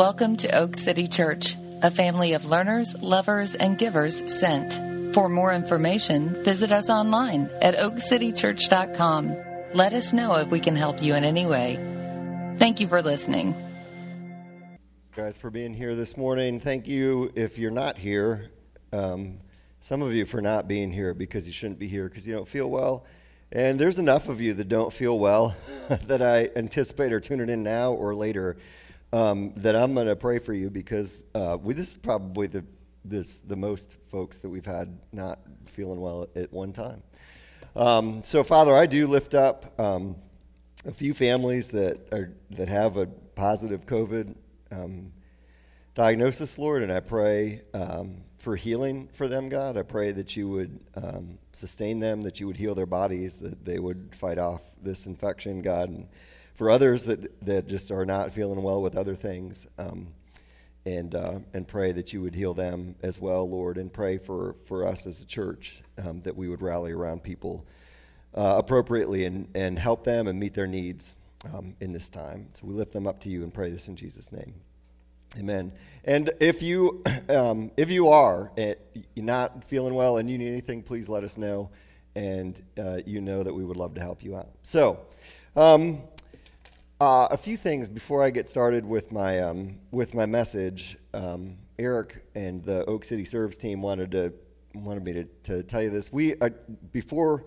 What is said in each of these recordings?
Welcome to Oak City Church, a family of learners, lovers, and givers sent. For more information, visit us online at oakcitychurch.com. Let us know if we can help you in any way. Thank you for listening. Guys, for being here this morning. Thank you if you're not here. Um, some of you for not being here because you shouldn't be here because you don't feel well. And there's enough of you that don't feel well that I anticipate are tuning in now or later um, that I'm going to pray for you because uh, we, this is probably the, this, the most folks that we've had not feeling well at one time. Um, so, Father, I do lift up um, a few families that, are, that have a positive COVID um, diagnosis, Lord, and I pray um, for healing for them, God. I pray that you would um, sustain them, that you would heal their bodies, that they would fight off this infection, God. And for others that, that just are not feeling well with other things, um, and, uh, and pray that you would heal them as well, Lord, and pray for, for us as a church um, that we would rally around people uh, appropriately and, and help them and meet their needs um, in this time. So we lift them up to you and pray this in Jesus' name. Amen. And if you um, if you are uh, not feeling well and you need anything, please let us know, and uh, you know that we would love to help you out. So, um, uh, a few things before I get started with my um, with my message. Um, Eric and the Oak City Serves team wanted to wanted me to, to tell you this. We uh, before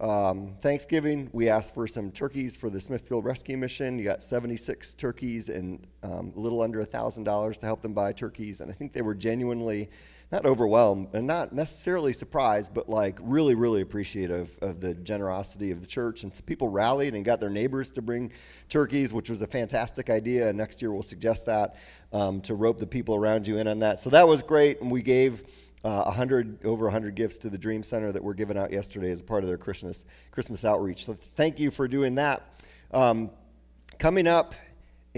um, Thanksgiving, we asked for some turkeys for the Smithfield Rescue Mission. You got 76 turkeys and um, a little under $1,000 to help them buy turkeys. And I think they were genuinely not overwhelmed and not necessarily surprised, but like really, really appreciative of the generosity of the church. And so people rallied and got their neighbors to bring turkeys, which was a fantastic idea. And next year we'll suggest that um, to rope the people around you in on that. So that was great. And we gave uh, 100 over 100 gifts to the dream center that were given out yesterday as part of their christmas christmas outreach so thank you for doing that um, coming up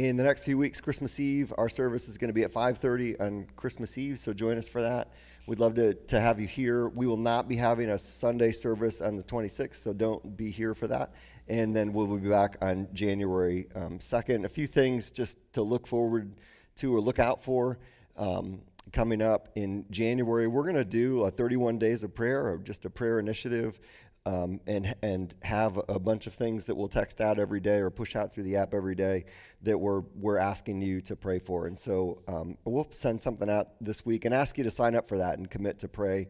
in the next few weeks christmas eve our service is going to be at 5.30 on christmas eve so join us for that. We'd love to, to have you here. We will not be having a sunday service on the 26th so don't be here for that. And then we'll be back on january um, 2nd a few things just to look forward to or look out for. Um, coming up in January. We're going to do a 31 days of prayer, or just a prayer initiative, um, and and have a bunch of things that we'll text out every day or push out through the app every day that we're we're asking you to pray for. And so um, we'll send something out this week and ask you to sign up for that and commit to pray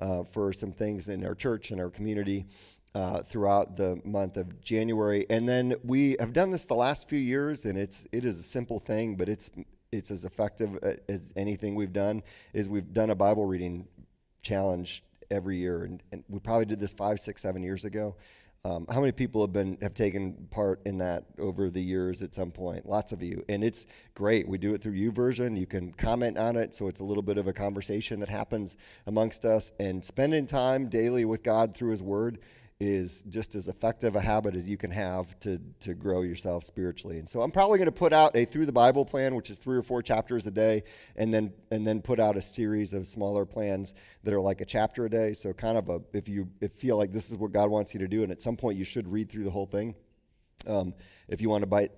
uh, for some things in our church and our community. Uh, throughout the month of January, and then we have done this the last few years, and it's it is a simple thing, but it's it's as effective uh, as anything we've done is we've done a Bible reading challenge every year, and, and we probably did this five, six, seven years ago. Um, how many people have been have taken part in that over the years at some point? Lots of you, and it's great. We do it through YouVersion. You can comment on it, so it's a little bit of a conversation that happens amongst us. And spending time daily with God through His Word is just as effective a habit as you can have to, to grow yourself spiritually. And so I'm probably going to put out a through the Bible plan, which is three or four chapters a day, and then and then put out a series of smaller plans that are like a chapter a day. So kind of a if you if feel like this is what God wants you to do, and at some point you should read through the whole thing. Um, if you want to bite,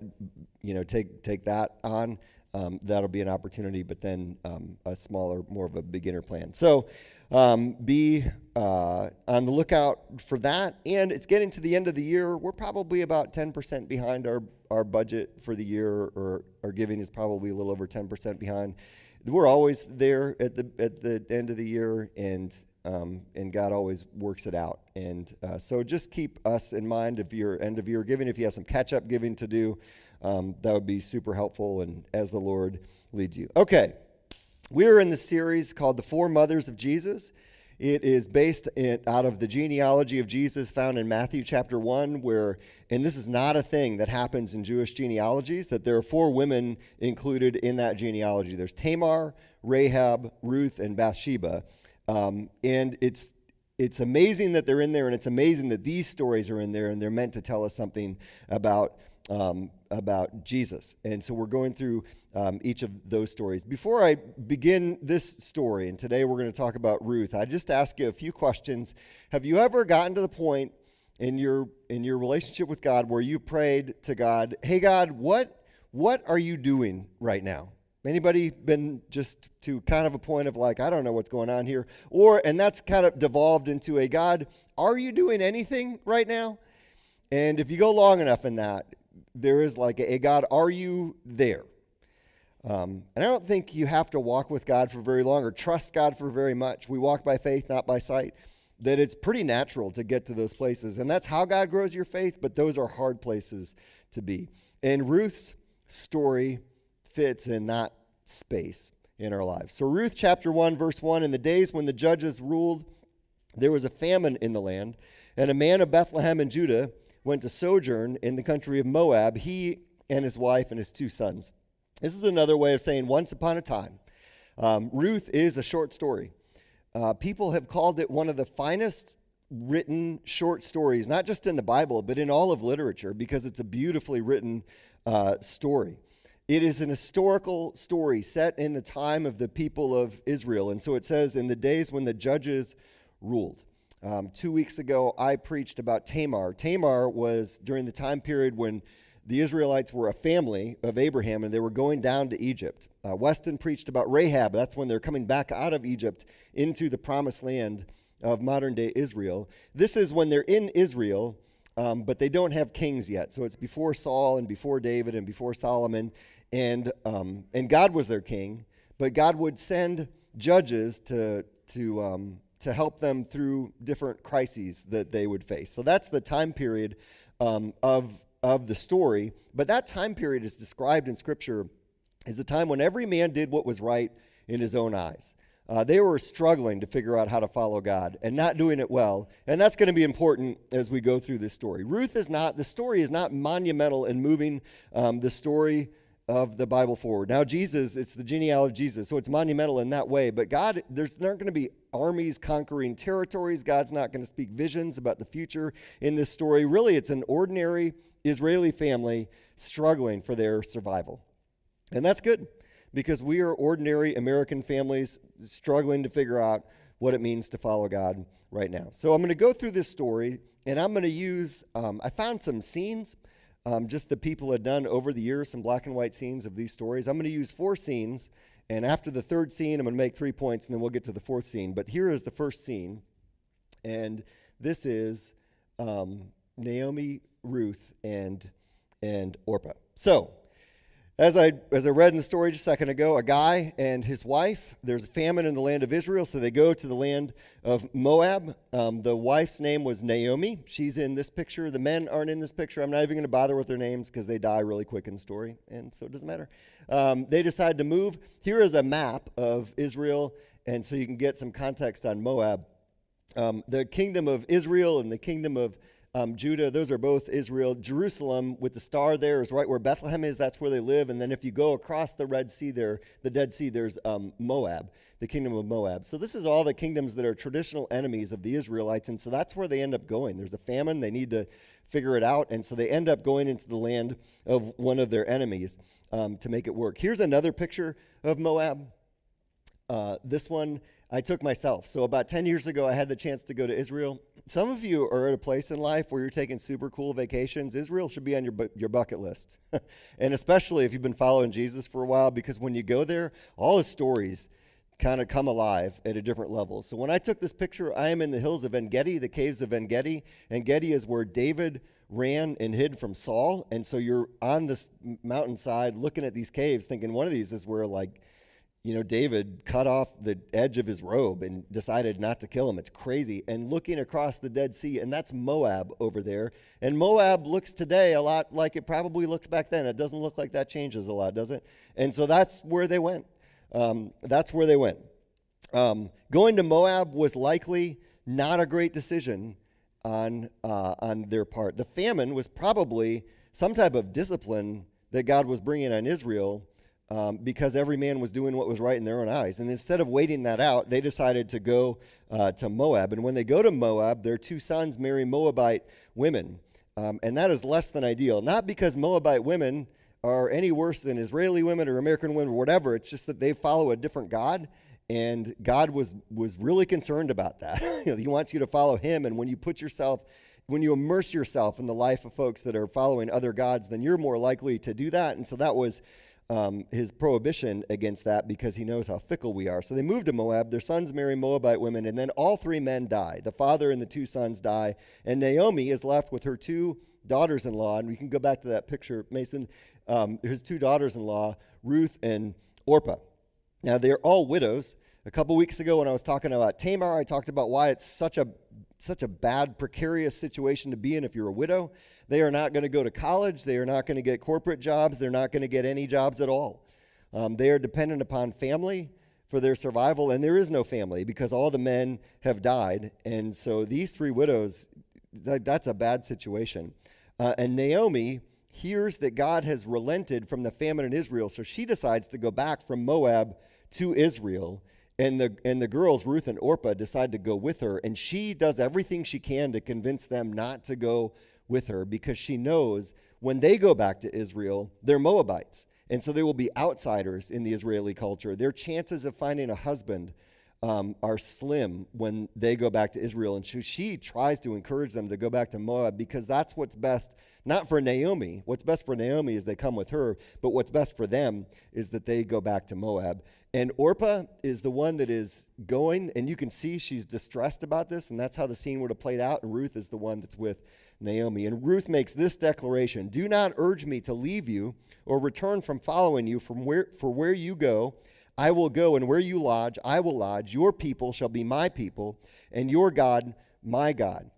you know, take take that on. Um, that'll be an opportunity, but then um, a smaller, more of a beginner plan. So um, be uh, on the lookout for that. And it's getting to the end of the year. We're probably about 10% behind our, our budget for the year, or our giving is probably a little over 10% behind. We're always there at the at the end of the year, and um, and God always works it out. And uh, so just keep us in mind of your end of year giving. If you have some catch up giving to do, um, that would be super helpful. And as the Lord leads you. Okay. We're in the series called The Four Mothers of Jesus. It is based in, out of the genealogy of Jesus found in Matthew chapter 1, where, and this is not a thing that happens in Jewish genealogies, that there are four women included in that genealogy. There's Tamar, Rahab, Ruth, and Bathsheba. Um, and it's it's amazing that they're in there, and it's amazing that these stories are in there, and they're meant to tell us something about um, about Jesus. And so we're going through um, each of those stories. Before I begin this story, and today we're going to talk about Ruth, I just ask you a few questions. Have you ever gotten to the point in your in your relationship with God where you prayed to God, "Hey God, what what are you doing right now? Anybody been just to kind of a point of like, I don't know what's going on here? Or, and that's kind of devolved into a God, are you doing anything right now? And if you go long enough in that, there is like a, a God, are you there? Um, and I don't think you have to walk with God for very long or trust God for very much. We walk by faith, not by sight. That it's pretty natural to get to those places. And that's how God grows your faith, but those are hard places to be. And Ruth's story fits in that space in our lives. So, Ruth chapter 1, verse 1 In the days when the judges ruled, there was a famine in the land, and a man of Bethlehem in Judah went to sojourn in the country of Moab, he and his wife and his two sons. This is another way of saying once upon a time. Um, Ruth is a short story. Uh, people have called it one of the finest written short stories, not just in the Bible, but in all of literature, because it's a beautifully written uh, story. It is an historical story set in the time of the people of Israel. And so it says, in the days when the judges ruled. Um, two weeks ago, I preached about Tamar. Tamar was during the time period when the Israelites were a family of Abraham and they were going down to Egypt. Uh, Weston preached about Rahab. That's when they're coming back out of Egypt into the promised land of modern day Israel. This is when they're in Israel, um, but they don't have kings yet. So it's before Saul and before David and before Solomon. And, um, and God was their king, but God would send judges to, to, um, to help them through different crises that they would face. So that's the time period um, of of the story. But that time period is described in Scripture as a time when every man did what was right in his own eyes. Uh, they were struggling to figure out how to follow God and not doing it well. And that's going to be important as we go through this story. Ruth is not, the story is not monumental in moving um, the story of the Bible forward. Now, Jesus, it's the genealogy of Jesus, so it's monumental in that way. But God, there's not going to be armies conquering territories. God's not going to speak visions about the future in this story. Really, it's an ordinary Israeli family struggling for their survival. And that's good because we are ordinary American families struggling to figure out what it means to follow God right now. So I'm going to go through this story and I'm going to use, um, I found some scenes um, just the people had done over the years, some black and white scenes of these stories. I'm going to use four scenes, and after the third scene, I'm going to make three points, and then we'll get to the fourth scene. But here is the first scene, and this is um, Naomi, Ruth, and and Orpah. So as I, as I read in the story just a second ago, a guy and his wife, there's a famine in the land of Israel, so they go to the land of Moab. Um, the wife's name was Naomi. She's in this picture. The men aren't in this picture. I'm not even going to bother with their names because they die really quick in the story, and so it doesn't matter. Um, they decide to move. Here is a map of Israel, and so you can get some context on Moab. Um, the kingdom of Israel and the kingdom of um, Judah, those are both Israel. Jerusalem, with the star there, is right where Bethlehem is. That's where they live. And then if you go across the Red Sea there, the Dead Sea, there's um, Moab, the kingdom of Moab. So this is all the kingdoms that are traditional enemies of the Israelites. And so that's where they end up going. There's a famine. They need to figure it out. And so they end up going into the land of one of their enemies um, to make it work. Here's another picture of Moab. Uh, this one I took myself. So, about 10 years ago, I had the chance to go to Israel. Some of you are at a place in life where you're taking super cool vacations. Israel should be on your, bu- your bucket list. and especially if you've been following Jesus for a while, because when you go there, all his stories kind of come alive at a different level. So, when I took this picture, I am in the hills of En Gedi, the caves of En Gedi. En Gedi is where David ran and hid from Saul. And so, you're on this mountainside looking at these caves, thinking one of these is where, like, you know, David cut off the edge of his robe and decided not to kill him. It's crazy. And looking across the Dead Sea, and that's Moab over there. And Moab looks today a lot like it probably looked back then. It doesn't look like that changes a lot, does it? And so that's where they went. Um, that's where they went. Um, going to Moab was likely not a great decision on, uh, on their part. The famine was probably some type of discipline that God was bringing on Israel um, because every man was doing what was right in their own eyes. And instead of waiting that out, they decided to go uh, to Moab. And when they go to Moab, their two sons marry Moabite women. Um, and that is less than ideal. Not because Moabite women are any worse than Israeli women or American women or whatever. It's just that they follow a different God. And God was, was really concerned about that. he wants you to follow Him. And when you put yourself when you immerse yourself in the life of folks that are following other gods, then you're more likely to do that. And so that was um, his prohibition against that because he knows how fickle we are. So they move to Moab. Their sons marry Moabite women, and then all three men die. The father and the two sons die, and Naomi is left with her two daughters in law. And we can go back to that picture, Mason. Um, his two daughters in law, Ruth and Orpah. Now, they're all widows. A couple weeks ago, when I was talking about Tamar, I talked about why it's such a such a bad, precarious situation to be in if you're a widow. They are not going to go to college. They are not going to get corporate jobs. They're not going to get any jobs at all. Um, they are dependent upon family for their survival, and there is no family because all the men have died. And so these three widows, that, that's a bad situation. Uh, and Naomi hears that God has relented from the famine in Israel, so she decides to go back from Moab to Israel and the and the girls Ruth and Orpah decide to go with her and she does everything she can to convince them not to go with her because she knows when they go back to Israel they're Moabites. And so they will be outsiders in the Israeli culture. Their chances of finding a husband um, are slim when they go back to Israel. And she, she, tries to encourage them to go back to Moab because that's what's best, not for Naomi. What's best for Naomi is they come with her, but what's best for them is that they go back to Moab. And Orpah is the one that is going, and you can see she's distressed about this, and that's how the scene would have played out. And Ruth is the one that's with Naomi. And Ruth makes this declaration Do not urge me to leave you or return from following you from where, for where you go I will go, and where you lodge, I will lodge. Your people shall be my people, and your God, my God.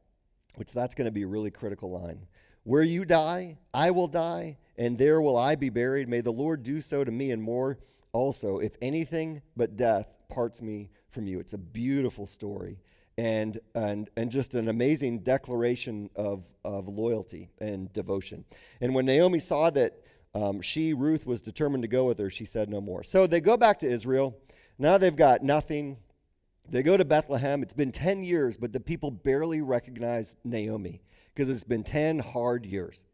Which that's going to be a really critical line. Where you die, I will die, and there will I be buried. May the Lord do so to me and more also, if anything but death parts me from you. It's a beautiful story and, and, and just an amazing declaration of, of loyalty and devotion. And when Naomi saw that um, she, Ruth, was determined to go with her. She said no more. So they go back to Israel. Now they've got nothing. They go to Bethlehem. It's been 10 years, but the people barely recognize Naomi because it's been 10 hard years.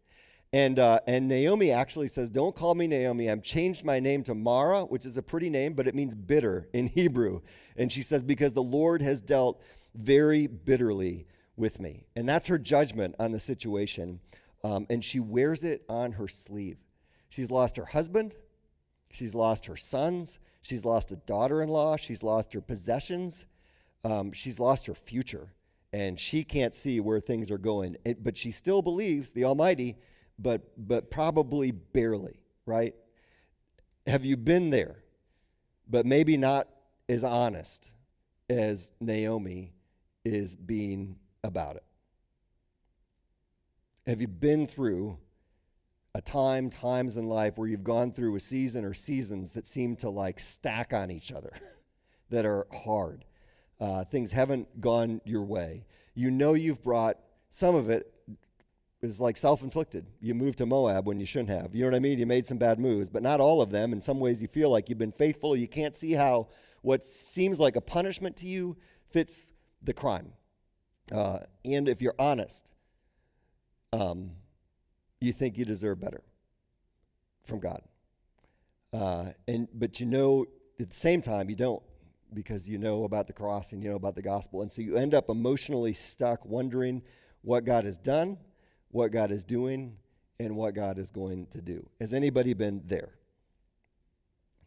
And, uh, and Naomi actually says, Don't call me Naomi. I've changed my name to Mara, which is a pretty name, but it means bitter in Hebrew. And she says, Because the Lord has dealt very bitterly with me. And that's her judgment on the situation. Um, and she wears it on her sleeve. She's lost her husband. She's lost her sons. She's lost a daughter in law. She's lost her possessions. Um, she's lost her future. And she can't see where things are going. It, but she still believes the Almighty, but, but probably barely, right? Have you been there? But maybe not as honest as Naomi is being about it. Have you been through a time, times in life where you've gone through a season or seasons that seem to like stack on each other, that are hard. Uh, things haven't gone your way. You know you've brought some of it is like self inflicted. You moved to Moab when you shouldn't have. You know what I mean? You made some bad moves, but not all of them. In some ways, you feel like you've been faithful. You can't see how what seems like a punishment to you fits the crime. Uh, and if you're honest, um, you think you deserve better from God. Uh, and but you know at the same time you don't because you know about the cross and you know about the gospel. And so you end up emotionally stuck wondering what God has done, what God is doing, and what God is going to do. Has anybody been there?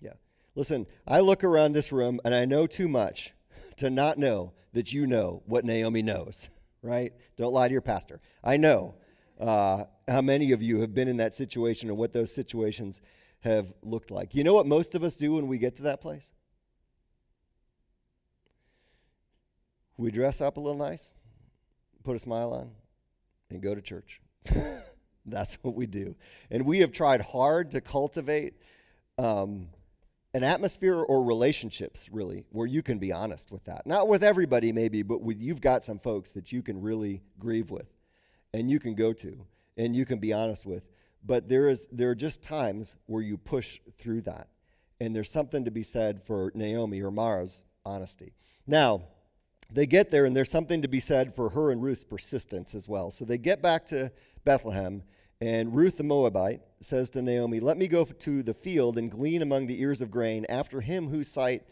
Yeah. Listen, I look around this room and I know too much to not know that you know what Naomi knows, right? Don't lie to your pastor. I know uh, how many of you have been in that situation and what those situations have looked like. You know what most of us do when we get to that place? We dress up a little nice, put a smile on, and go to church. That's what we do. And we have tried hard to cultivate um, an atmosphere or relationships, really, where you can be honest with that. Not with everybody, maybe, but with, you've got some folks that you can really grieve with and you can go to and you can be honest with. But there is there are just times where you push through that. And there's something to be said for Naomi or Mara's honesty. Now, they get there and there's something to be said for her and Ruth's persistence as well. So they get back to Bethlehem and Ruth the Moabite says to Naomi, "Let me go to the field and glean among the ears of grain after him whose sight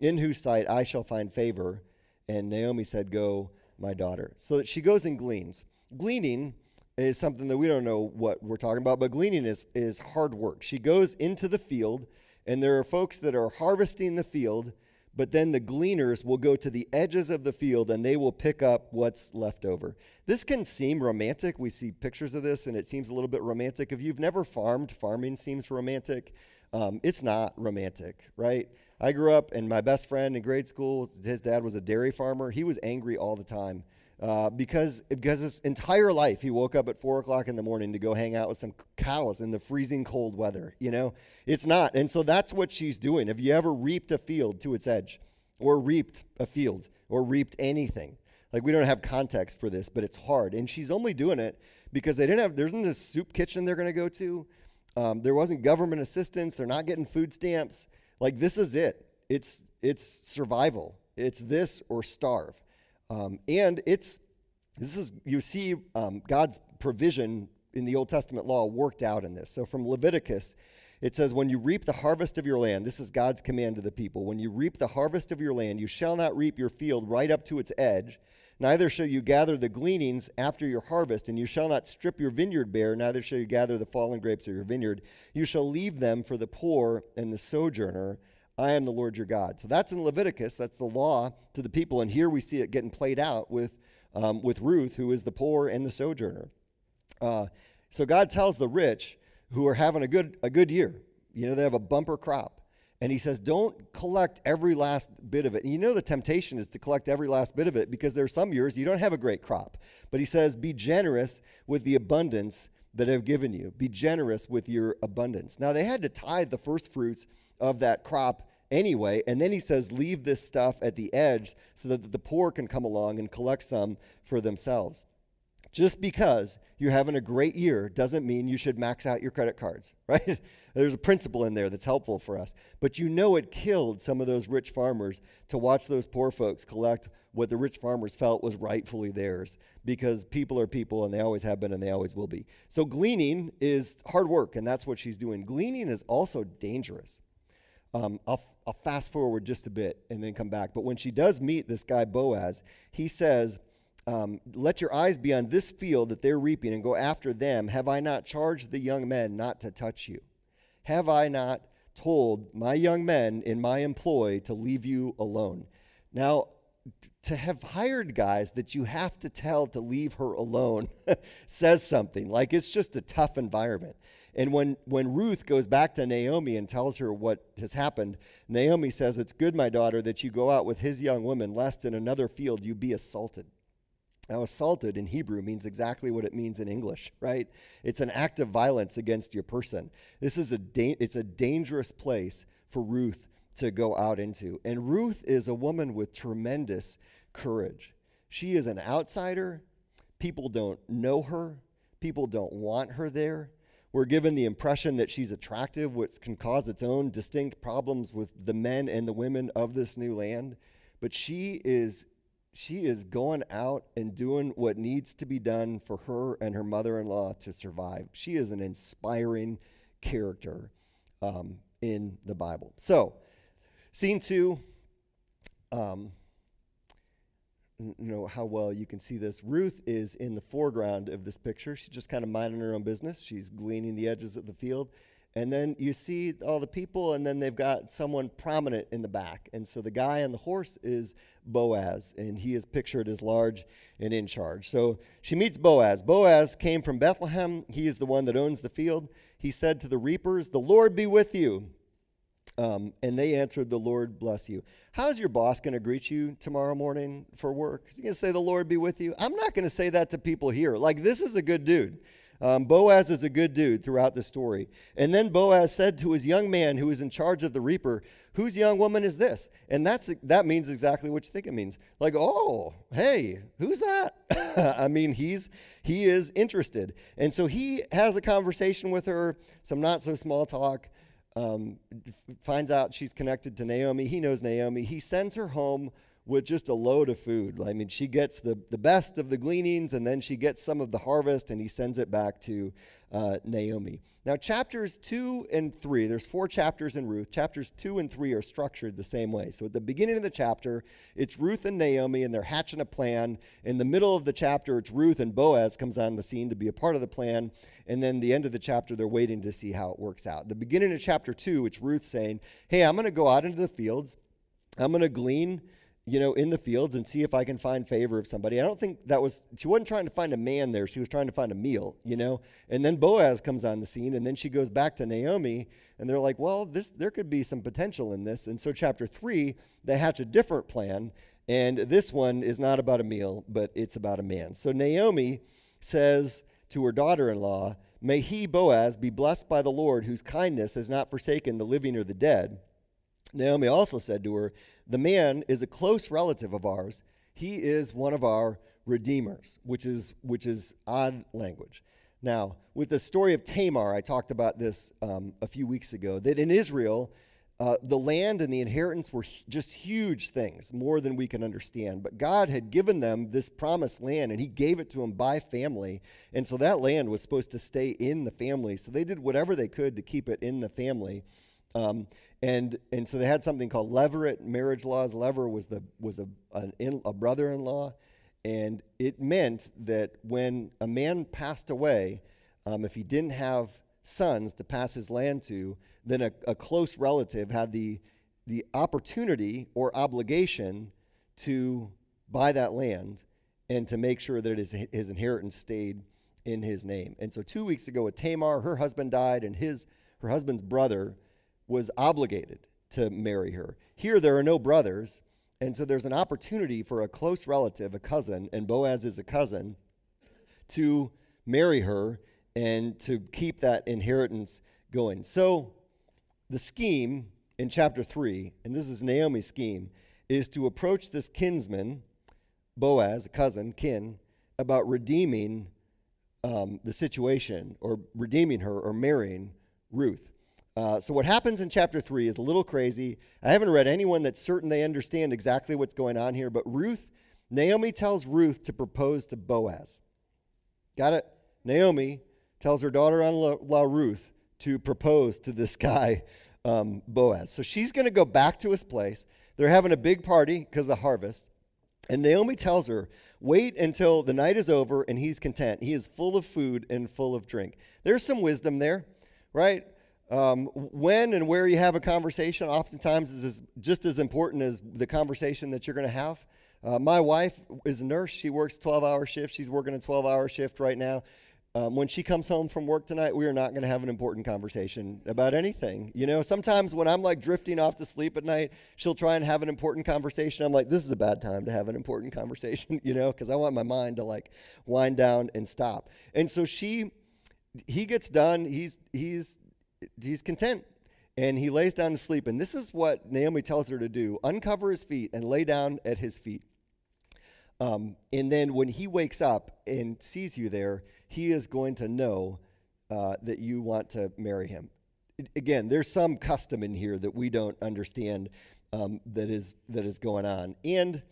in whose sight I shall find favor." And Naomi said, "Go, my daughter." So that she goes and gleans. Gleaning is something that we don't know what we're talking about, but gleaning is, is hard work. She goes into the field, and there are folks that are harvesting the field, but then the gleaners will go to the edges of the field and they will pick up what's left over. This can seem romantic. We see pictures of this, and it seems a little bit romantic. If you've never farmed, farming seems romantic. Um, it's not romantic, right? I grew up, and my best friend in grade school, his dad was a dairy farmer. He was angry all the time uh, because because his entire life he woke up at four o'clock in the morning to go hang out with some cows in the freezing cold weather. You know, it's not, and so that's what she's doing. Have you ever reaped a field to its edge, or reaped a field, or reaped anything? Like we don't have context for this, but it's hard, and she's only doing it because they didn't have. There's not this soup kitchen they're going to go to. Um, there wasn't government assistance. They're not getting food stamps. Like this is it. It's it's survival. It's this or starve. Um, and it's this is you see um, God's provision in the Old Testament law worked out in this. So from Leviticus, it says, When you reap the harvest of your land, this is God's command to the people. When you reap the harvest of your land, you shall not reap your field right up to its edge. Neither shall you gather the gleanings after your harvest, and you shall not strip your vineyard bare, neither shall you gather the fallen grapes of your vineyard. You shall leave them for the poor and the sojourner. I am the Lord your God. So that's in Leviticus. That's the law to the people. And here we see it getting played out with, um, with Ruth, who is the poor and the sojourner. Uh, so God tells the rich who are having a good, a good year, you know, they have a bumper crop. And he says, don't collect every last bit of it. And you know, the temptation is to collect every last bit of it because there are some years you don't have a great crop. But he says, be generous with the abundance that I've given you. Be generous with your abundance. Now, they had to tithe the first fruits of that crop anyway. And then he says, leave this stuff at the edge so that the poor can come along and collect some for themselves. Just because you're having a great year doesn't mean you should max out your credit cards, right? There's a principle in there that's helpful for us. But you know it killed some of those rich farmers to watch those poor folks collect what the rich farmers felt was rightfully theirs because people are people and they always have been and they always will be. So gleaning is hard work, and that's what she's doing. Gleaning is also dangerous. Um, I'll, I'll fast forward just a bit and then come back. But when she does meet this guy Boaz, he says, um, Let your eyes be on this field that they're reaping and go after them. Have I not charged the young men not to touch you? Have I not told my young men in my employ to leave you alone? Now, to have hired guys that you have to tell to leave her alone says something. Like it's just a tough environment. And when, when Ruth goes back to Naomi and tells her what has happened, Naomi says, It's good, my daughter, that you go out with his young women, lest in another field you be assaulted. Now, assaulted in Hebrew means exactly what it means in English, right? It's an act of violence against your person. This is a it's a dangerous place for Ruth to go out into. And Ruth is a woman with tremendous courage. She is an outsider. People don't know her. People don't want her there. We're given the impression that she's attractive, which can cause its own distinct problems with the men and the women of this new land. But she is she is going out and doing what needs to be done for her and her mother-in-law to survive. She is an inspiring character um, in the Bible. So, scene two. Um, know how well you can see this. Ruth is in the foreground of this picture. She's just kind of minding her own business. She's gleaning the edges of the field. And then you see all the people, and then they've got someone prominent in the back. And so the guy on the horse is Boaz, and he is pictured as large and in charge. So she meets Boaz. Boaz came from Bethlehem. He is the one that owns the field. He said to the reapers, The Lord be with you. Um, and they answered, The Lord bless you. How's your boss going to greet you tomorrow morning for work? Is he going to say, The Lord be with you? I'm not going to say that to people here. Like, this is a good dude. Um, Boaz is a good dude throughout the story. And then Boaz said to his young man who was in charge of the reaper, Whose young woman is this? And that's, that means exactly what you think it means. Like, oh, hey, who's that? I mean, he's, he is interested. And so he has a conversation with her, some not so small talk um, finds out she's connected to Naomi. He knows Naomi. He sends her home with just a load of food. I mean, she gets the, the best of the gleanings and then she gets some of the harvest and he sends it back to uh, Naomi. Now, chapters two and three, there's four chapters in Ruth. Chapters two and three are structured the same way. So at the beginning of the chapter, it's Ruth and Naomi and they're hatching a plan. In the middle of the chapter, it's Ruth and Boaz comes on the scene to be a part of the plan. And then the end of the chapter, they're waiting to see how it works out. The beginning of chapter two, it's Ruth saying, Hey, I'm going to go out into the fields. I'm going to glean you know, in the fields and see if I can find favor of somebody. I don't think that was, she wasn't trying to find a man there. She was trying to find a meal, you know? And then Boaz comes on the scene and then she goes back to Naomi and they're like, well, this, there could be some potential in this. And so, chapter three, they hatch a different plan. And this one is not about a meal, but it's about a man. So, Naomi says to her daughter in law, May he, Boaz, be blessed by the Lord, whose kindness has not forsaken the living or the dead. Naomi also said to her, The man is a close relative of ours. He is one of our redeemers, which is, which is odd language. Now, with the story of Tamar, I talked about this um, a few weeks ago, that in Israel, uh, the land and the inheritance were just huge things, more than we can understand. But God had given them this promised land, and He gave it to them by family. And so that land was supposed to stay in the family. So they did whatever they could to keep it in the family. Um, and and so they had something called levirate marriage laws. Lever was the was a in, a brother-in-law, and it meant that when a man passed away, um, if he didn't have sons to pass his land to, then a, a close relative had the the opportunity or obligation to buy that land and to make sure that his, his inheritance stayed in his name. And so two weeks ago with Tamar, her husband died, and his her husband's brother was obligated to marry her. Here, there are no brothers, and so there's an opportunity for a close relative, a cousin, and Boaz is a cousin, to marry her and to keep that inheritance going. So, the scheme in chapter 3, and this is Naomi's scheme, is to approach this kinsman, Boaz, a cousin, kin, about redeeming um, the situation or redeeming her or marrying Ruth. Uh, so, what happens in chapter 3 is a little crazy. I haven't read anyone that's certain they understand exactly what's going on here, but Ruth, Naomi tells Ruth to propose to Boaz. Got it? Naomi tells her daughter in law Ruth to propose to this guy, um, Boaz. So, she's going to go back to his place. They're having a big party because of the harvest. And Naomi tells her, Wait until the night is over and he's content. He is full of food and full of drink. There's some wisdom there, right? Um, when and where you have a conversation oftentimes is just as important as the conversation that you're going to have. Uh, my wife is a nurse. She works 12 hour shift. She's working a 12 hour shift right now. Um, when she comes home from work tonight, we are not going to have an important conversation about anything. You know, sometimes when I'm like drifting off to sleep at night, she'll try and have an important conversation. I'm like, this is a bad time to have an important conversation, you know, because I want my mind to like wind down and stop. And so she, he gets done. He's he's he's content and he lays down to sleep. And this is what Naomi tells her to do uncover his feet and lay down at his feet. Um, and then when he wakes up and sees you there, he is going to know uh, that you want to marry him. Again, there's some custom in here that we don't understand um, that is that is going on. And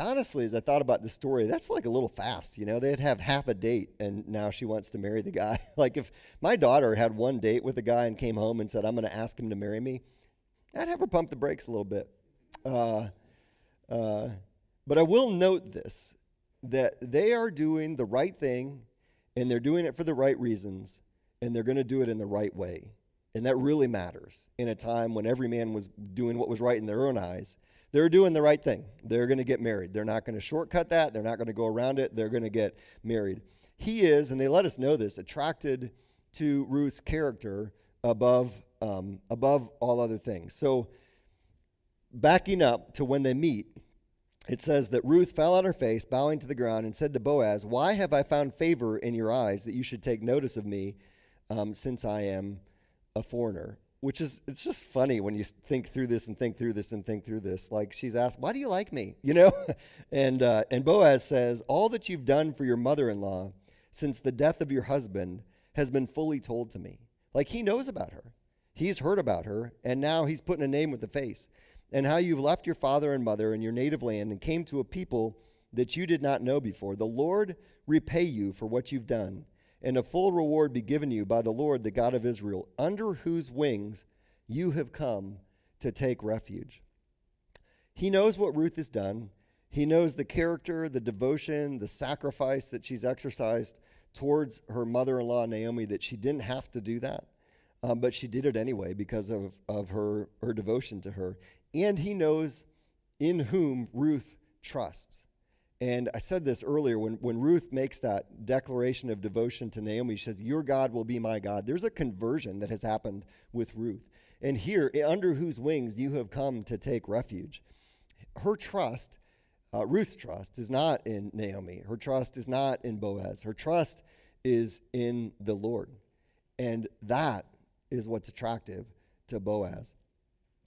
honestly, as I thought about the story, that's like a little fast. You know, they'd have half a date, and now she wants to marry the guy. like if my daughter had one date with a guy and came home and said, "I'm going to ask him to marry me," I'd have her pump the brakes a little bit. Uh, uh, but I will note this: that they are doing the right thing, and they're doing it for the right reasons, and they're going to do it in the right way. And that really matters in a time when every man was doing what was right in their own eyes they're doing the right thing. They're going to get married. They're not going to shortcut that. They're not going to go around it. They're going to get married. He is, and they let us know this, attracted to Ruth's character above, um, above all other things. So, backing up to when they meet, it says that Ruth fell on her face, bowing to the ground, and said to Boaz, Why have I found favor in your eyes that you should take notice of me um, since I am a foreigner? Which is it's just funny when you think through this and think through this and think through this. Like she's asked why do you like me? You know? And uh, and boaz says all that you've done for your mother-in-law since the death of your husband has been fully told to me. Like he knows about her. He's heard about her and now he's putting a name with the face. And how you've left your father and mother and your native land and came to a people that you did not know before. The Lord repay you for what you've done, and a full reward be given you by the Lord, the God of Israel, under whose wings you have come to take refuge. He knows what Ruth has done. He knows the character, the devotion, the sacrifice that she's exercised towards her mother in law, Naomi, that she didn't have to do that. Um, but she did it anyway because of, of her, her devotion to her. And he knows in whom Ruth trusts. And I said this earlier when, when Ruth makes that declaration of devotion to Naomi, she says, Your God will be my God. There's a conversion that has happened with Ruth. And here, under whose wings you have come to take refuge. Her trust, uh, Ruth's trust, is not in Naomi. Her trust is not in Boaz. Her trust is in the Lord. And that is what's attractive to Boaz.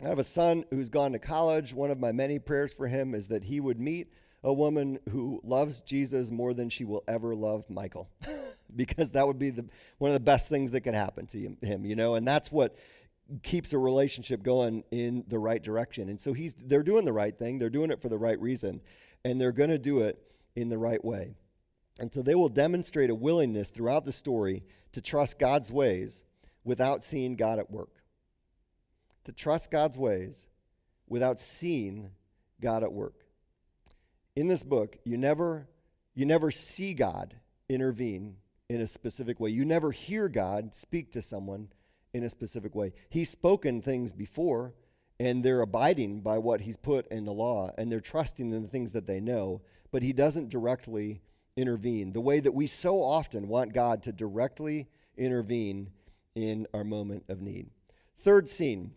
I have a son who's gone to college. One of my many prayers for him is that he would meet a woman who loves Jesus more than she will ever love Michael, because that would be the, one of the best things that could happen to him, you know, and that's what keeps a relationship going in the right direction. And so he's they're doing the right thing, they're doing it for the right reason, and they're going to do it in the right way. And so they will demonstrate a willingness throughout the story to trust God's ways without seeing God at work to trust God's ways without seeing God at work. In this book, you never you never see God intervene in a specific way. You never hear God speak to someone in a specific way. He's spoken things before and they're abiding by what he's put in the law and they're trusting in the things that they know, but he doesn't directly intervene the way that we so often want God to directly intervene in our moment of need. Third scene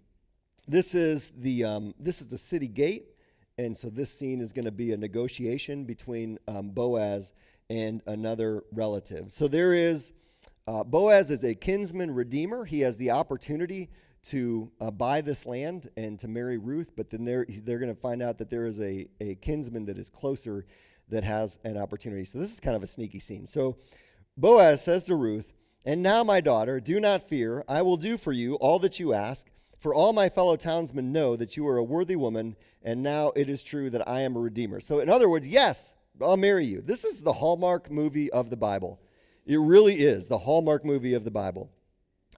this is the um, this is the city gate, and so this scene is going to be a negotiation between um, Boaz and another relative. So there is uh, Boaz is a kinsman redeemer. He has the opportunity to uh, buy this land and to marry Ruth, but then they're they're going to find out that there is a a kinsman that is closer that has an opportunity. So this is kind of a sneaky scene. So Boaz says to Ruth, "And now, my daughter, do not fear. I will do for you all that you ask." For all my fellow townsmen know that you are a worthy woman, and now it is true that I am a redeemer. So, in other words, yes, I'll marry you. This is the Hallmark movie of the Bible. It really is the Hallmark movie of the Bible.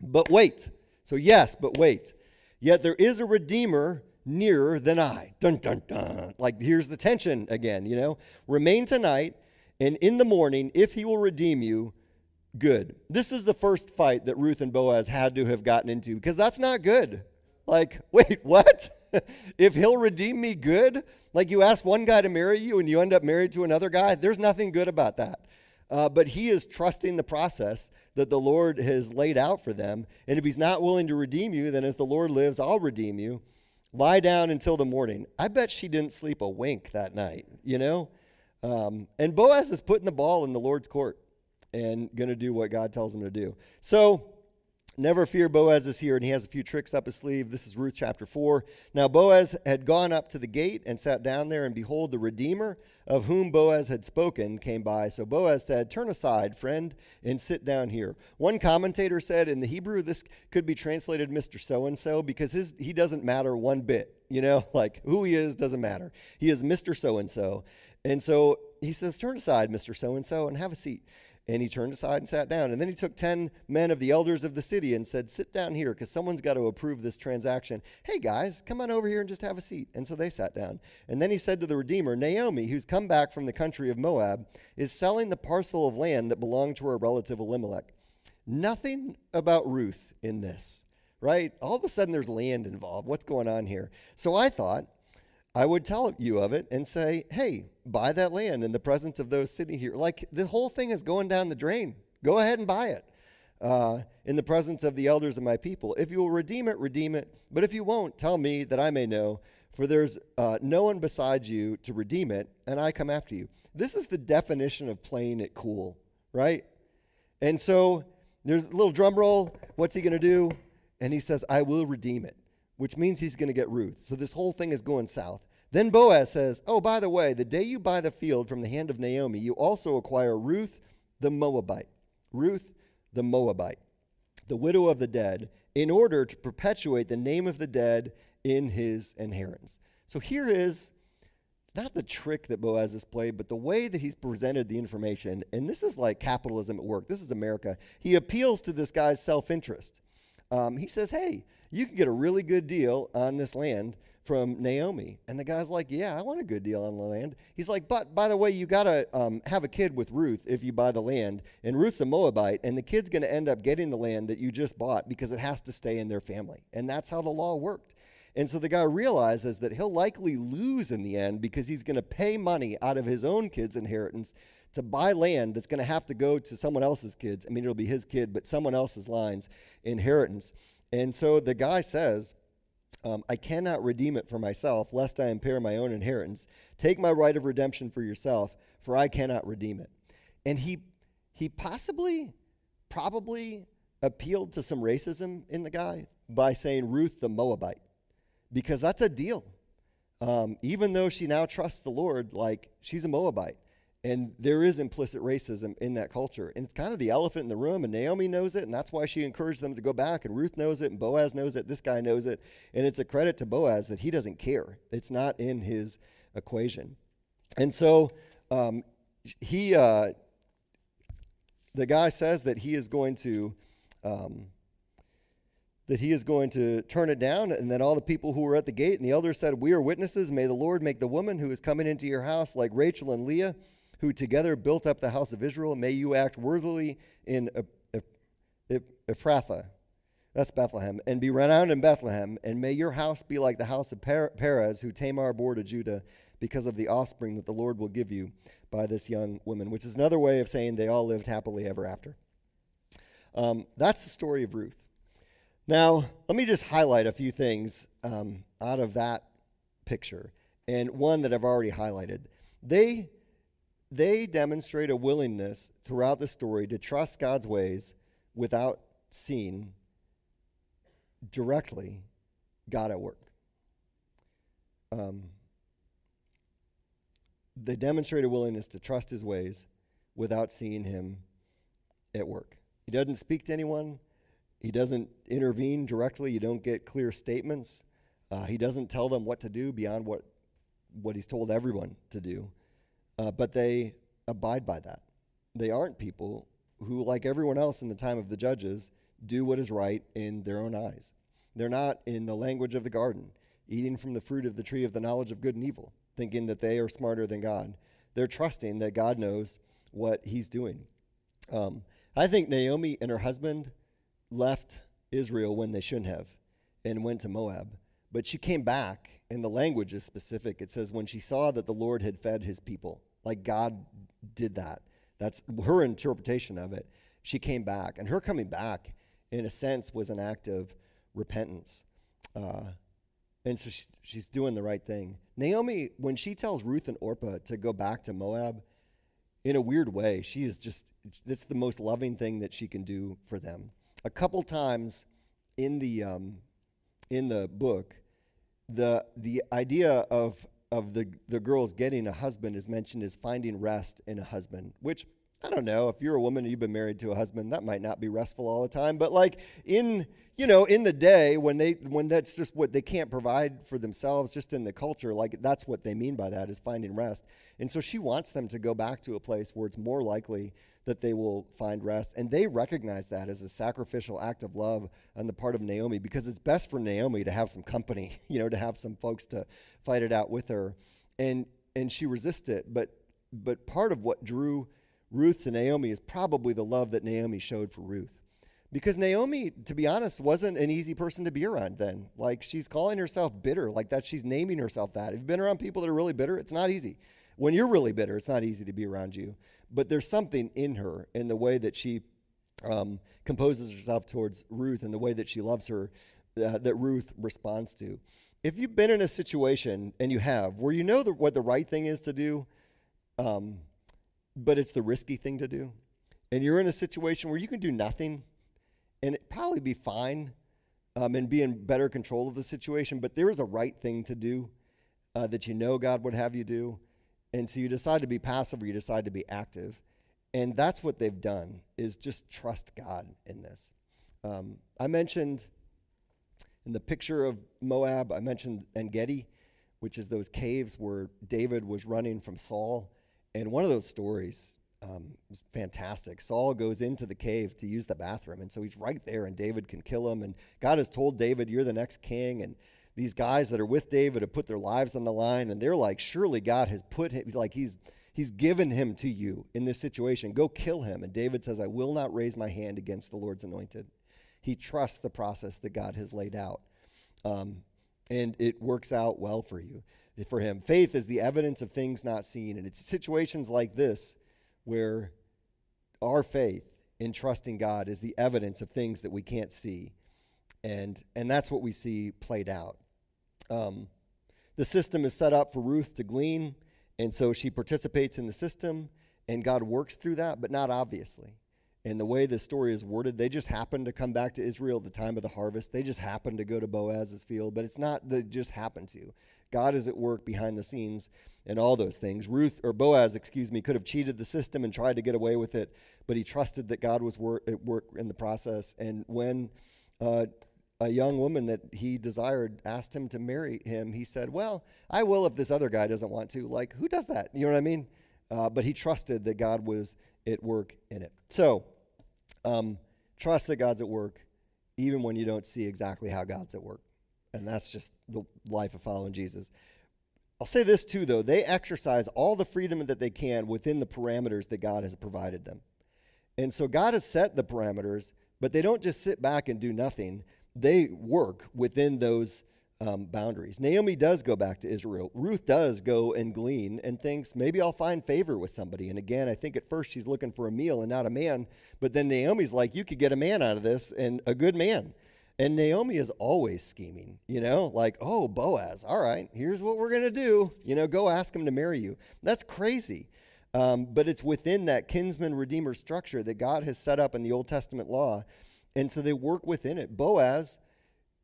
But wait. So, yes, but wait. Yet there is a redeemer nearer than I. Dun, dun, dun. Like, here's the tension again, you know? Remain tonight, and in the morning, if he will redeem you, good. This is the first fight that Ruth and Boaz had to have gotten into because that's not good. Like, wait, what? if he'll redeem me good? Like you ask one guy to marry you and you end up married to another guy? There's nothing good about that. Uh, but he is trusting the process that the Lord has laid out for them. And if he's not willing to redeem you, then as the Lord lives, I'll redeem you. Lie down until the morning. I bet she didn't sleep a wink that night, you know? Um, and Boaz is putting the ball in the Lord's court and going to do what God tells him to do. So, Never fear, Boaz is here, and he has a few tricks up his sleeve. This is Ruth chapter 4. Now, Boaz had gone up to the gate and sat down there, and behold, the Redeemer of whom Boaz had spoken came by. So Boaz said, Turn aside, friend, and sit down here. One commentator said in the Hebrew, this could be translated Mr. So and so because his, he doesn't matter one bit. You know, like who he is doesn't matter. He is Mr. So and so. And so he says, Turn aside, Mr. So and so, and have a seat. And he turned aside and sat down. And then he took 10 men of the elders of the city and said, Sit down here, because someone's got to approve this transaction. Hey, guys, come on over here and just have a seat. And so they sat down. And then he said to the Redeemer, Naomi, who's come back from the country of Moab, is selling the parcel of land that belonged to her relative Elimelech. Nothing about Ruth in this, right? All of a sudden there's land involved. What's going on here? So I thought, I would tell you of it and say, hey, buy that land in the presence of those sitting here. Like the whole thing is going down the drain. Go ahead and buy it uh, in the presence of the elders of my people. If you will redeem it, redeem it. But if you won't, tell me that I may know. For there's uh, no one besides you to redeem it, and I come after you. This is the definition of playing it cool, right? And so there's a little drum roll. What's he going to do? And he says, I will redeem it which means he's going to get Ruth. So this whole thing is going south. Then Boaz says, Oh, by the way, the day you buy the field from the hand of Naomi, you also acquire Ruth the Moabite. Ruth the Moabite, the widow of the dead, in order to perpetuate the name of the dead in his inheritance. So here is not the trick that Boaz has played, but the way that he's presented the information. And this is like capitalism at work. This is America. He appeals to this guy's self interest. Um, he says, Hey, you can get a really good deal on this land from Naomi. And the guy's like, Yeah, I want a good deal on the land. He's like, But by the way, you got to um, have a kid with Ruth if you buy the land. And Ruth's a Moabite, and the kid's going to end up getting the land that you just bought because it has to stay in their family. And that's how the law worked. And so the guy realizes that he'll likely lose in the end because he's going to pay money out of his own kid's inheritance to buy land that's going to have to go to someone else's kids. I mean, it'll be his kid, but someone else's line's inheritance. And so the guy says, um, I cannot redeem it for myself, lest I impair my own inheritance. Take my right of redemption for yourself, for I cannot redeem it. And he, he possibly, probably appealed to some racism in the guy by saying Ruth the Moabite because that's a deal. Um, even though she now trusts the Lord, like she's a Moabite. And there is implicit racism in that culture. And it's kind of the elephant in the room. And Naomi knows it. And that's why she encouraged them to go back. And Ruth knows it. And Boaz knows it. This guy knows it. And it's a credit to Boaz that he doesn't care. It's not in his equation. And so um, he, uh, the guy says that he is going to. Um, that he is going to turn it down. And then all the people who were at the gate and the elders said, We are witnesses. May the Lord make the woman who is coming into your house like Rachel and Leah, who together built up the house of Israel. May you act worthily in Ephrathah. That's Bethlehem. And be renowned in Bethlehem. And may your house be like the house of Perez, who Tamar bore to Judah, because of the offspring that the Lord will give you by this young woman, which is another way of saying they all lived happily ever after. Um, that's the story of Ruth. Now, let me just highlight a few things um, out of that picture, and one that I've already highlighted. They, they demonstrate a willingness throughout the story to trust God's ways without seeing directly God at work. Um, they demonstrate a willingness to trust his ways without seeing him at work. He doesn't speak to anyone. He doesn't intervene directly. You don't get clear statements. Uh, he doesn't tell them what to do beyond what, what he's told everyone to do. Uh, but they abide by that. They aren't people who, like everyone else in the time of the judges, do what is right in their own eyes. They're not, in the language of the garden, eating from the fruit of the tree of the knowledge of good and evil, thinking that they are smarter than God. They're trusting that God knows what he's doing. Um, I think Naomi and her husband left Israel when they shouldn't have and went to Moab. But she came back, and the language is specific. It says, when she saw that the Lord had fed his people, like God did that. That's her interpretation of it. She came back. And her coming back, in a sense, was an act of repentance. Uh, and so she's, she's doing the right thing. Naomi, when she tells Ruth and Orpah to go back to Moab, in a weird way, she is just, it's the most loving thing that she can do for them a couple times in the um, in the book, the the idea of of the the girls getting a husband is mentioned as finding rest in a husband, which I don't know if you're a woman and you've been married to a husband, that might not be restful all the time. But like in you know in the day when they when that's just what they can't provide for themselves, just in the culture, like that's what they mean by that is finding rest. And so she wants them to go back to a place where it's more likely that they will find rest. And they recognize that as a sacrificial act of love on the part of Naomi because it's best for Naomi to have some company, you know, to have some folks to fight it out with her. And and she resists it, but but part of what drew Ruth to Naomi is probably the love that Naomi showed for Ruth. Because Naomi, to be honest, wasn't an easy person to be around then. Like she's calling herself bitter, like that she's naming herself that. If you've been around people that are really bitter? It's not easy. When you're really bitter, it's not easy to be around you but there's something in her in the way that she um, composes herself towards Ruth and the way that she loves her uh, that Ruth responds to. If you've been in a situation, and you have, where you know the, what the right thing is to do, um, but it's the risky thing to do, and you're in a situation where you can do nothing and it probably be fine um, and be in better control of the situation, but there is a right thing to do uh, that you know God would have you do, and so you decide to be passive or you decide to be active. And that's what they've done is just trust God in this. Um, I mentioned In the picture of Moab, I mentioned En Gedi, which is those caves where David was running from Saul. And one of those stories um, was fantastic. Saul goes into the cave to use the bathroom, and so he's right there, and David can kill him. And God has told David, You're the next king. And these guys that are with David have put their lives on the line, and they're like, Surely God has put him, like, he's. He's given him to you in this situation. Go kill him. And David says, I will not raise my hand against the Lord's anointed. He trusts the process that God has laid out. Um, and it works out well for you, for him. Faith is the evidence of things not seen. And it's situations like this where our faith in trusting God is the evidence of things that we can't see. And, and that's what we see played out. Um, the system is set up for Ruth to glean, and so she participates in the system, and God works through that, but not obviously and the way the story is worded, they just happen to come back to Israel at the time of the harvest. They just happen to go to Boaz's field, but it's not that it just happened to. God is at work behind the scenes and all those things. Ruth or Boaz, excuse me, could have cheated the system and tried to get away with it, but he trusted that God was wor- at work in the process. And when uh, a young woman that he desired asked him to marry him, he said, "Well, I will if this other guy doesn't want to." Like, who does that? You know what I mean? Uh, but he trusted that God was at work in it. So um, trust that God's at work, even when you don't see exactly how God's at work. And that's just the life of following Jesus. I'll say this too, though. They exercise all the freedom that they can within the parameters that God has provided them. And so God has set the parameters, but they don't just sit back and do nothing. They work within those um, boundaries. Naomi does go back to Israel. Ruth does go and glean and thinks, maybe I'll find favor with somebody. And again, I think at first she's looking for a meal and not a man. But then Naomi's like, you could get a man out of this and a good man. And Naomi is always scheming, you know, like, oh, Boaz, all right, here's what we're going to do. You know, go ask him to marry you. That's crazy. Um, but it's within that kinsman redeemer structure that God has set up in the Old Testament law. And so they work within it. Boaz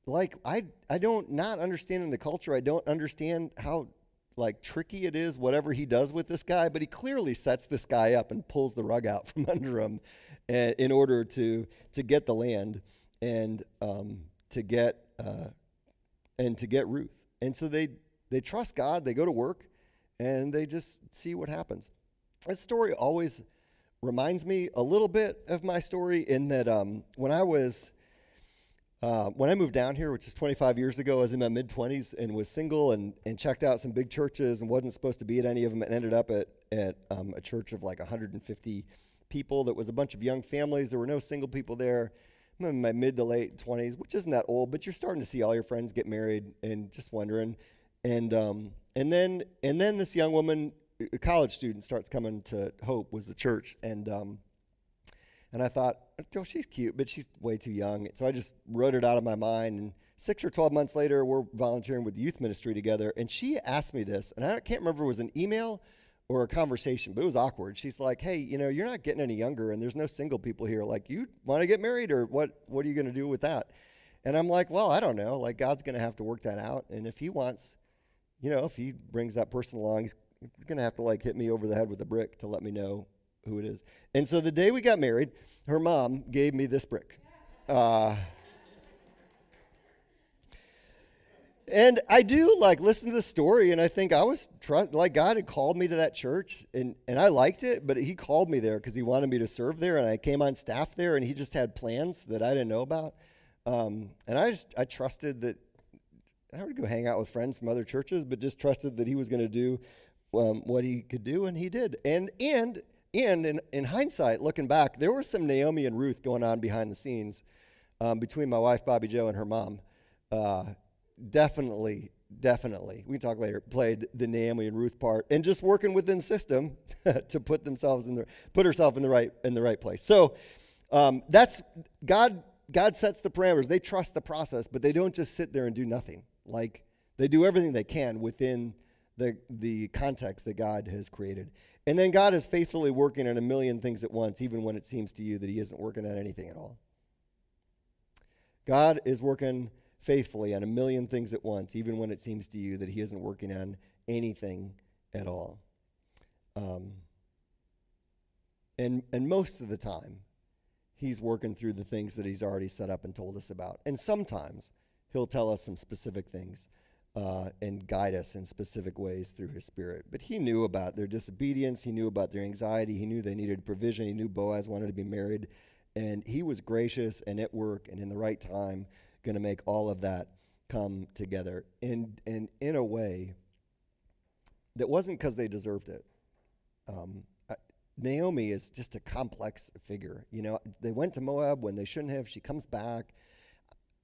like I I don't not understanding the culture. I don't understand how like tricky it is whatever he does with this guy, but he clearly sets this guy up and pulls the rug out from under him uh, in order to to get the land and um, to get uh, and to get Ruth. And so they they trust God. They go to work and they just see what happens. This story always reminds me a little bit of my story in that um, when I was uh, when I moved down here, which is 25 years ago, I was in my mid 20s and was single and, and checked out some big churches and wasn't supposed to be at any of them and ended up at, at um, a church of like 150 people that was a bunch of young families. There were no single people there. I'm in my mid to late 20s, which isn't that old, but you're starting to see all your friends get married and just wondering. And, um, and, then, and then this young woman, a college student, starts coming to Hope, was the church. And um, and I thought, oh, she's cute, but she's way too young. So I just wrote it out of my mind. And six or 12 months later, we're volunteering with the youth ministry together. And she asked me this, and I can't remember it was an email or a conversation, but it was awkward. She's like, hey, you know, you're not getting any younger, and there's no single people here. Like, you want to get married, or what, what are you going to do with that? And I'm like, well, I don't know. Like, God's going to have to work that out. And if He wants, you know, if He brings that person along, He's going to have to, like, hit me over the head with a brick to let me know who it is. And so the day we got married, her mom gave me this brick. Uh, and I do like listen to the story, and I think I was like God had called me to that church, and and I liked it, but He called me there because He wanted me to serve there, and I came on staff there, and He just had plans that I didn't know about, um, and I just I trusted that I would go hang out with friends from other churches, but just trusted that He was going to do um, what He could do, and He did, and and and in, in hindsight, looking back, there was some Naomi and Ruth going on behind the scenes um, between my wife, Bobby Joe, and her mom. Uh, definitely, definitely, we can talk later, played the Naomi and Ruth part and just working within system to put themselves in the, put herself in the right, in the right place. So um, that's, God, God sets the parameters. They trust the process, but they don't just sit there and do nothing. Like, they do everything they can within the, the context that God has created. And then God is faithfully working on a million things at once, even when it seems to you that He isn't working on anything at all. God is working faithfully on a million things at once, even when it seems to you that He isn't working on anything at all. Um, and, and most of the time, He's working through the things that He's already set up and told us about. And sometimes He'll tell us some specific things uh, and guide us in specific ways through His Spirit. But He knew about their disobedience. He knew about their anxiety. He knew they needed provision. He knew Boaz wanted to be married. And He was gracious and at work and in the right time going to make all of that come together. And, and in a way that wasn't because they deserved it. Um, Naomi is just a complex figure. You know, they went to Moab when they shouldn't have. She comes back.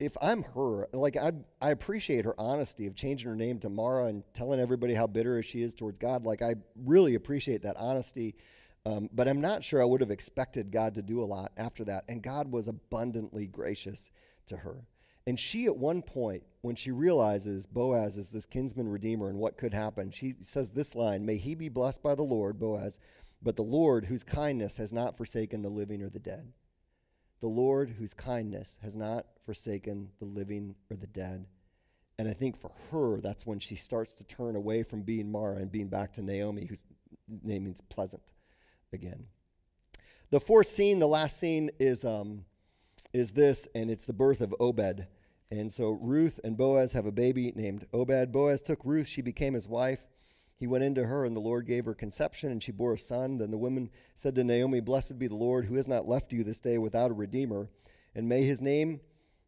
If I'm her, like I, I appreciate her honesty of changing her name to Mara and telling everybody how bitter she is towards God. Like I really appreciate that honesty. Um, but I'm not sure I would have expected God to do a lot after that. And God was abundantly gracious to her. And she, at one point, when she realizes Boaz is this kinsman redeemer and what could happen, she says this line May he be blessed by the Lord, Boaz, but the Lord, whose kindness has not forsaken the living or the dead. The Lord, whose kindness has not forsaken the living or the dead. And I think for her, that's when she starts to turn away from being Mara and being back to Naomi, whose name means pleasant again. The fourth scene, the last scene, is, um, is this, and it's the birth of Obed. And so Ruth and Boaz have a baby named Obed. Boaz took Ruth, she became his wife. He went into her, and the Lord gave her conception, and she bore a son. Then the woman said to Naomi, Blessed be the Lord, who has not left you this day without a redeemer, and may his name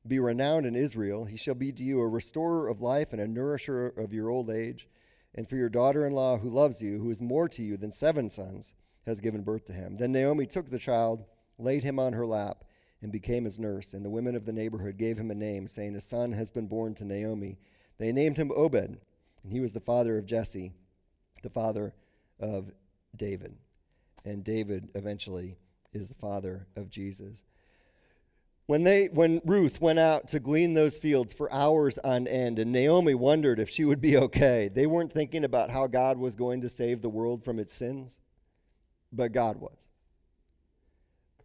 be renowned in Israel. He shall be to you a restorer of life and a nourisher of your old age. And for your daughter in law, who loves you, who is more to you than seven sons, has given birth to him. Then Naomi took the child, laid him on her lap and became his nurse. And the women of the neighborhood gave him a name, saying, A son has been born to Naomi. They named him Obed, and he was the father of Jesse, the father of David. And David eventually is the father of Jesus. When, they, when Ruth went out to glean those fields for hours on end, and Naomi wondered if she would be okay, they weren't thinking about how God was going to save the world from its sins, but God was.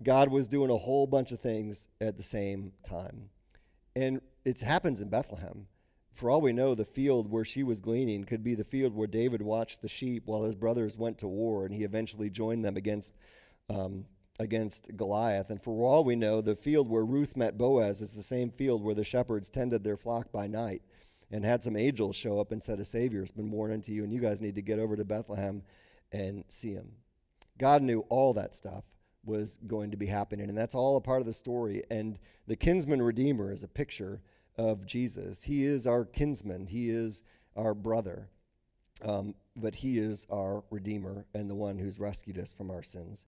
God was doing a whole bunch of things at the same time. And it happens in Bethlehem. For all we know, the field where she was gleaning could be the field where David watched the sheep while his brothers went to war and he eventually joined them against, um, against Goliath. And for all we know, the field where Ruth met Boaz is the same field where the shepherds tended their flock by night and had some angels show up and said, A Savior has been born unto you, and you guys need to get over to Bethlehem and see him. God knew all that stuff was going to be happening. And that's all a part of the story. And the kinsman redeemer is a picture of Jesus. He is our kinsman, he is our brother, um, but he is our redeemer and the one who's rescued us from our sins.